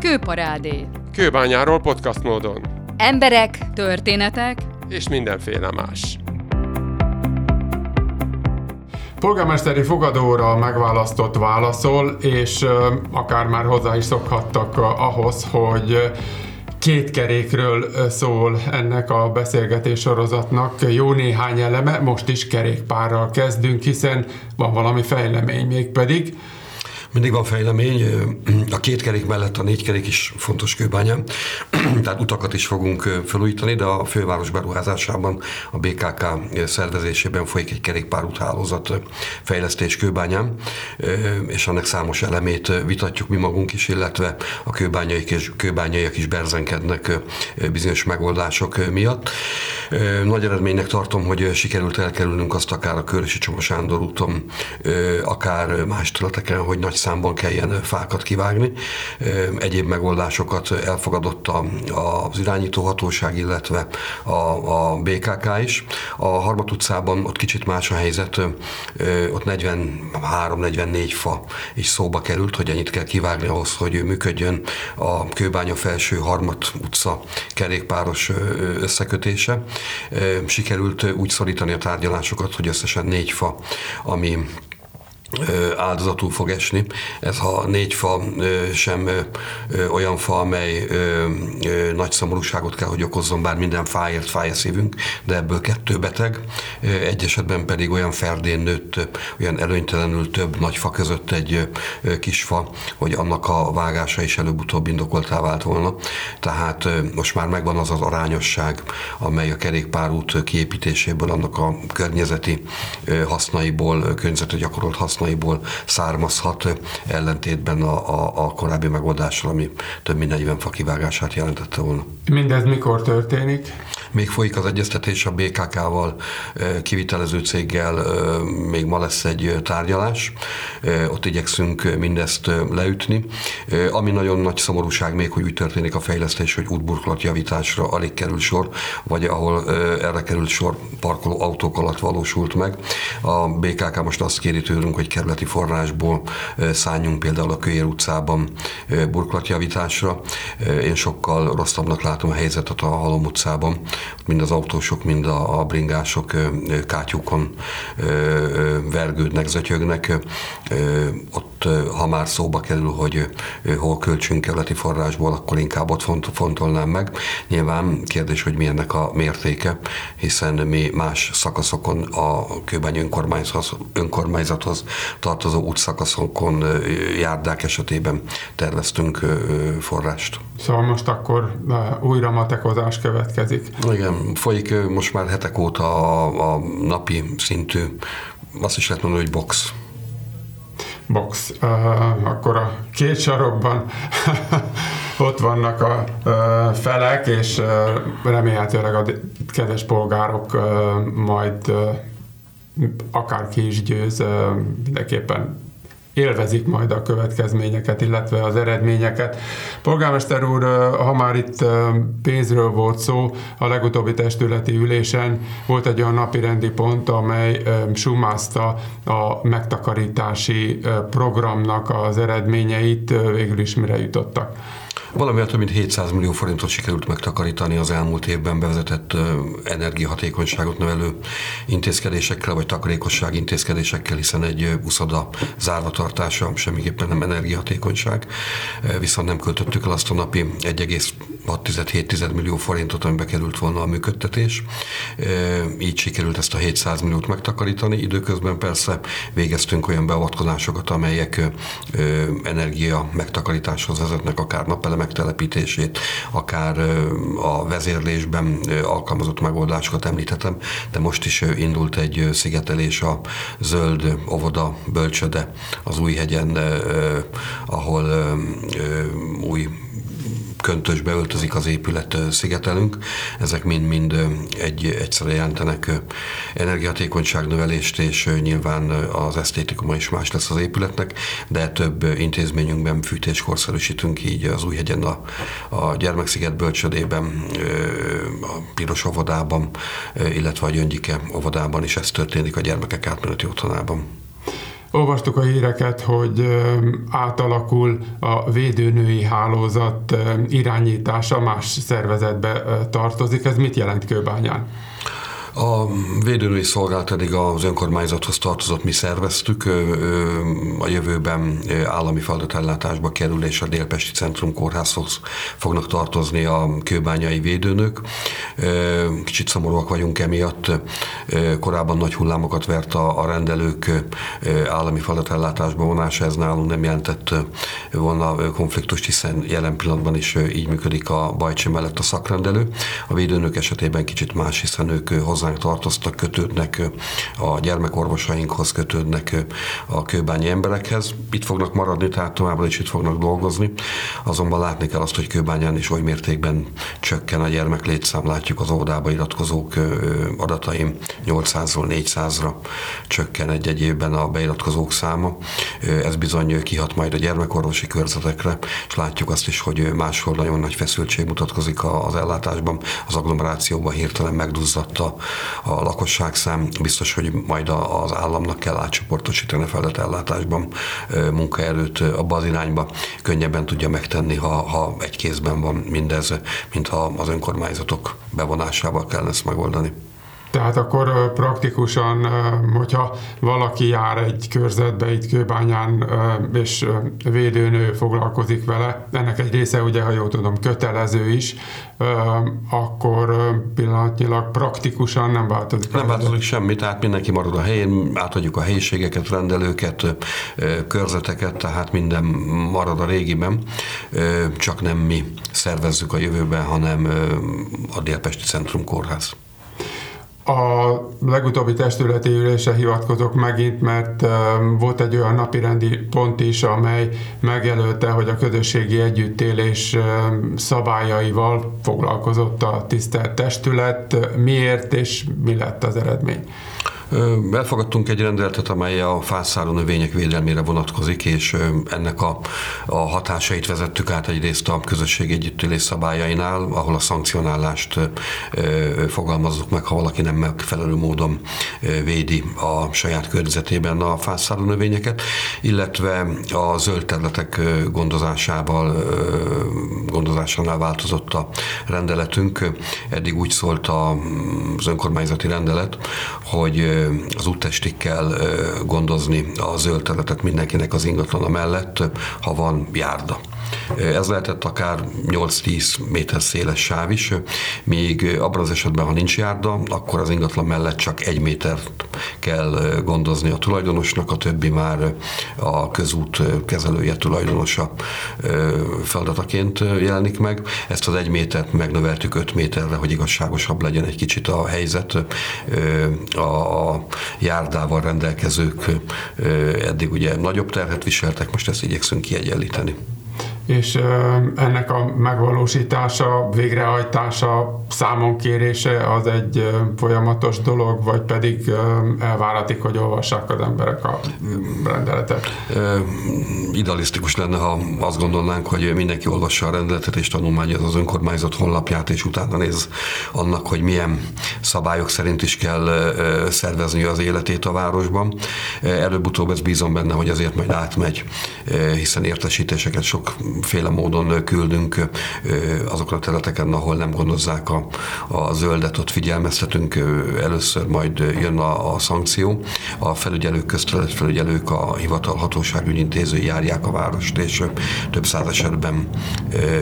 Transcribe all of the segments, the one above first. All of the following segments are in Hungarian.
Kőparádé. Kőbányáról podcast módon. Emberek, történetek. És mindenféle más. Polgármesteri fogadóra megválasztott válaszol, és akár már hozzá is szokhattak ahhoz, hogy két kerékről szól ennek a beszélgetés sorozatnak jó néhány eleme, most is kerékpárral kezdünk, hiszen van valami fejlemény mégpedig mindig van fejlemény, a két kerék mellett a négy kerék is fontos kőbányám, tehát utakat is fogunk felújítani, de a főváros beruházásában, a BKK szervezésében folyik egy kerékpárúthálózat fejlesztés kőbányám, és annak számos elemét vitatjuk mi magunk is, illetve a kőbányaiak és kőbányaiak is berzenkednek bizonyos megoldások miatt. Nagy eredménynek tartom, hogy sikerült elkerülnünk azt akár a Körösi Csoma Sándor úton, akár más területeken, hogy nagy számban kelljen fákat kivágni. Egyéb megoldásokat elfogadott az irányítóhatóság, illetve a, a BKK is. A Harmat utcában ott kicsit más a helyzet, ott 43-44 fa is szóba került, hogy ennyit kell kivágni ahhoz, hogy működjön a Kőbánya felső Harmat utca kerékpáros összekötése. Sikerült úgy szorítani a tárgyalásokat, hogy összesen négy fa, ami áldozatul fog esni. Ez ha négy fa sem olyan fa, amely nagy szomorúságot kell, hogy okozzon, bár minden fáért fáj a szívünk, de ebből kettő beteg. Egy esetben pedig olyan ferdén nőtt, olyan előnytelenül több nagy fa között egy kis fa, hogy annak a vágása is előbb-utóbb indokoltá vált volna. Tehát most már megvan az az arányosság, amely a kerékpárút kiépítéséből, annak a környezeti hasznaiból, környezeti gyakorolt hasznaiból hasznaiból származhat, ellentétben a, a, a korábbi megoldással, ami több mint 40 fa kivágását jelentette volna. Mindez mikor történik? Még folyik az egyeztetés a BKK-val, kivitelező céggel, még ma lesz egy tárgyalás, ott igyekszünk mindezt leütni. Ami nagyon nagy szomorúság még, hogy úgy történik a fejlesztés, hogy útburkolat javításra alig kerül sor, vagy ahol erre került sor, parkoló autók alatt valósult meg. A BKK most azt kéri tőlünk, hogy kerületi forrásból szálljunk például a Kölyér utcában burkolatjavításra. Én sokkal rosszabbnak látom a helyzetet a Halom utcában, mind az autósok, mind a, bringások kátyukon vergődnek, zötyögnek. Ott, ha már szóba kerül, hogy hol költsünk kerületi forrásból, akkor inkább ott font, fontolnám meg. Nyilván kérdés, hogy mi a mértéke, hiszen mi más szakaszokon a kőbány önkormányzathoz, önkormányzathoz tartozó útszakaszokon járdák esetében terveztünk forrást. Szóval most akkor újra matekozás következik. Igen, folyik most már hetek óta a, a napi szintű, azt is lehet mondani, hogy box box. Uh, akkor a két sarokban ott vannak a uh, felek, és uh, remélhetőleg a kedves polgárok uh, majd uh, akár ki is győz, uh, mindenképpen élvezik majd a következményeket, illetve az eredményeket. Polgármester úr, ha már itt pénzről volt szó, a legutóbbi testületi ülésen volt egy olyan napi rendi pont, amely sumázta a megtakarítási programnak az eredményeit, végül is mire jutottak. Valamivel több mint 700 millió forintot sikerült megtakarítani az elmúlt évben bevezetett energiahatékonyságot növelő intézkedésekkel, vagy takarékosság intézkedésekkel, hiszen egy uszoda zárva tartása semmiképpen nem energiahatékonyság, viszont nem költöttük el azt a napi 1,6-7 millió forintot, amibe került volna a működtetés. Így sikerült ezt a 700 milliót megtakarítani. Időközben persze végeztünk olyan beavatkozásokat, amelyek energia megtakarításhoz vezetnek, akár napelem megtelepítését, akár a vezérlésben alkalmazott megoldásokat említhetem, de most is indult egy szigetelés a zöld óvoda bölcsöde az Újhegyen, ahol új köntösbe öltözik az épület, szigetelünk. Ezek mind-mind egy, egyszerre jelentenek energiatékonyság növelést, és nyilván az esztétikuma is más lesz az épületnek, de több intézményünkben fűtéskorszerűsítünk, így az Újhegyen a, a Gyermeksziget bölcsödében, a Piros óvodában, illetve a Gyöngyike óvodában is ez történik a gyermekek átmeneti otthonában. Olvastuk a híreket, hogy átalakul a védőnői hálózat irányítása, más szervezetbe tartozik. Ez mit jelent Kőbányán? A védőnői szolgálat eddig az önkormányzathoz tartozott, mi szerveztük. A jövőben állami feladatellátásba kerül, és a Délpesti Centrum Kórházhoz fognak tartozni a kőbányai védőnök. Kicsit szomorúak vagyunk emiatt. Korábban nagy hullámokat vert a, rendelők állami feladatellátásba vonása, ez nálunk nem jelentett volna konfliktust, hiszen jelen pillanatban is így működik a Bajcsi mellett a szakrendelő. A védőnök esetében kicsit más, hiszen ők hozzá hozzánk tartoztak, kötődnek a gyermekorvosainkhoz, kötődnek a kőbányi emberekhez. Itt fognak maradni, tehát továbbra is itt fognak dolgozni. Azonban látni kell azt, hogy kőbányán is oly mértékben csökken a gyermek létszám. Látjuk az óvodába iratkozók adataim 800-ról 400-ra csökken egy-egy évben a beiratkozók száma. Ez bizony kihat majd a gyermekorvosi körzetekre, és látjuk azt is, hogy máshol nagyon nagy feszültség mutatkozik az ellátásban, az agglomerációban hirtelen megduzzadt a, lakosságszám, biztos, hogy majd az államnak kell átcsoportosítani a feladatellátásban munkaerőt abba az irányba, könnyebben tudja megtenni, ha, ha egy kézben van mindez, mint ha az önkormányzatok bevonásával kellene ezt megoldani. Tehát akkor praktikusan, hogyha valaki jár egy körzetbe itt Kőbányán, és védőnő foglalkozik vele, ennek egy része ugye, ha jól tudom, kötelező is, akkor pillanatnyilag praktikusan nem változik. Nem változik semmi, tehát mindenki marad a helyén, átadjuk a helyiségeket, rendelőket, körzeteket, tehát minden marad a régiben, csak nem mi szervezzük a jövőben, hanem a Délpesti Centrum Kórház. A legutóbbi testületi ülésre hivatkozok megint, mert volt egy olyan napirendi pont is, amely megjelölte, hogy a közösségi együttélés szabályaival foglalkozott a tisztelt testület. Miért és mi lett az eredmény? Elfogadtunk egy rendeletet, amely a fászáró növények védelmére vonatkozik, és ennek a, a hatásait vezettük át egyrészt a közösség együttélés szabályainál, ahol a szankcionálást fogalmazzuk meg, ha valaki nem megfelelő módon védi a saját környezetében a fászáró növényeket, illetve a zöld területek gondozásával, gondozásánál változott a rendeletünk. Eddig úgy szólt az önkormányzati rendelet, hogy az úttestig kell gondozni a zöld területet mindenkinek az ingatlana mellett, ha van járda. Ez lehetett akár 8-10 méter széles sáv is, míg abban az esetben, ha nincs járda, akkor az ingatlan mellett csak egy métert kell gondozni a tulajdonosnak, a többi már a közút kezelője tulajdonosa feladataként jelenik meg. Ezt az egy métert megnöveltük 5 méterre, hogy igazságosabb legyen egy kicsit a helyzet. A járdával rendelkezők eddig ugye nagyobb terhet viseltek, most ezt igyekszünk kiegyenlíteni és ennek a megvalósítása, végrehajtása, számonkérése az egy folyamatos dolog, vagy pedig elváratik, hogy olvassák az emberek a rendeletet? Idealisztikus lenne, ha azt gondolnánk, hogy mindenki olvassa a rendeletet és tanulmányozza az önkormányzat honlapját, és utána néz annak, hogy milyen szabályok szerint is kell szervezni az életét a városban. Előbb-utóbb ez bízom benne, hogy azért majd átmegy, hiszen értesítéseket sok féle módon küldünk azokra a területeken, ahol nem gondozzák a, a zöldet, ott figyelmeztetünk, először majd jön a, a szankció. A felügyelők, közterület felügyelők, a hivatal hatóságügyintézői járják a várost, és több száz esetben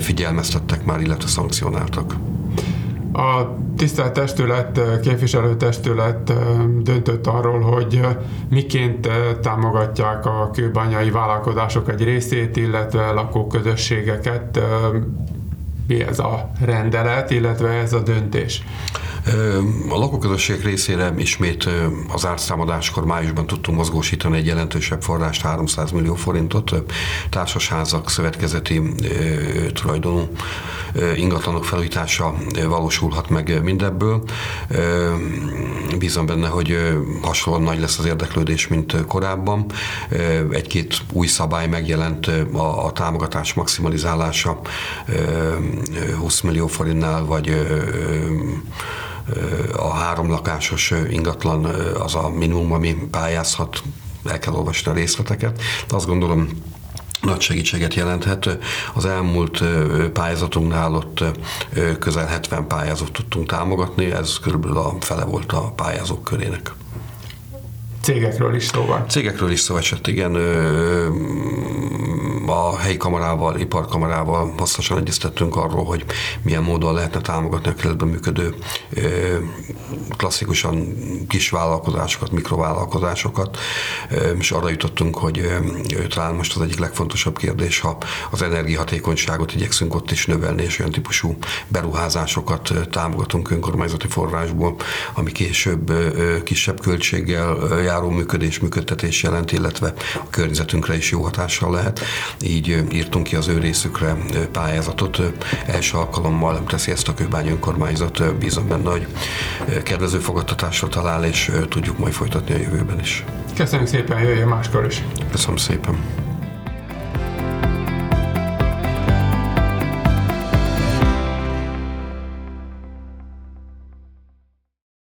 figyelmeztettek már, illetve szankcionáltak. A tisztelt testület, képviselőtestület döntött arról, hogy miként támogatják a kőbányai vállalkozások egy részét, illetve lakóközösségeket. Mi ez a rendelet, illetve ez a döntés? A lakóközösség részére ismét az árszámadáskor májusban tudtunk mozgósítani egy jelentősebb forrást, 300 millió forintot. Társasházak, szövetkezeti tulajdonú ingatlanok felújítása valósulhat meg mindebből. Bízom benne, hogy hasonlóan nagy lesz az érdeklődés, mint korábban. Egy-két új szabály megjelent a támogatás maximalizálása 20 millió forintnál, vagy a három lakásos ingatlan az a minimum, ami pályázhat el kell olvasni a részleteket. De azt gondolom, nagy segítséget jelenthet. Az elmúlt pályázatunknál ott közel 70 pályázót tudtunk támogatni, ez körülbelül a fele volt a pályázók körének. Cégekről is szó van. Cégekről is szó esett, igen. A helyi kamarával, iparkamarával hosszasan egyeztettünk arról, hogy milyen módon lehetne támogatni a keletben működő klasszikusan kis vállalkozásokat, mikrovállalkozásokat, és arra jutottunk, hogy talán most az egyik legfontosabb kérdés, ha az energiahatékonyságot igyekszünk ott is növelni, és olyan típusú beruházásokat támogatunk önkormányzati forrásból, ami később kisebb költséggel járó működés, működtetés jelent, illetve a környezetünkre is jó hatással lehet. Így írtunk ki az ő részükre pályázatot. Első alkalommal teszi ezt a Kőbány önkormányzat. Bízom benne, hogy kedvező fogadtatásra talál, és tudjuk majd folytatni a jövőben is. Köszönjük szépen, jöjjön máskor is. Köszönöm szépen.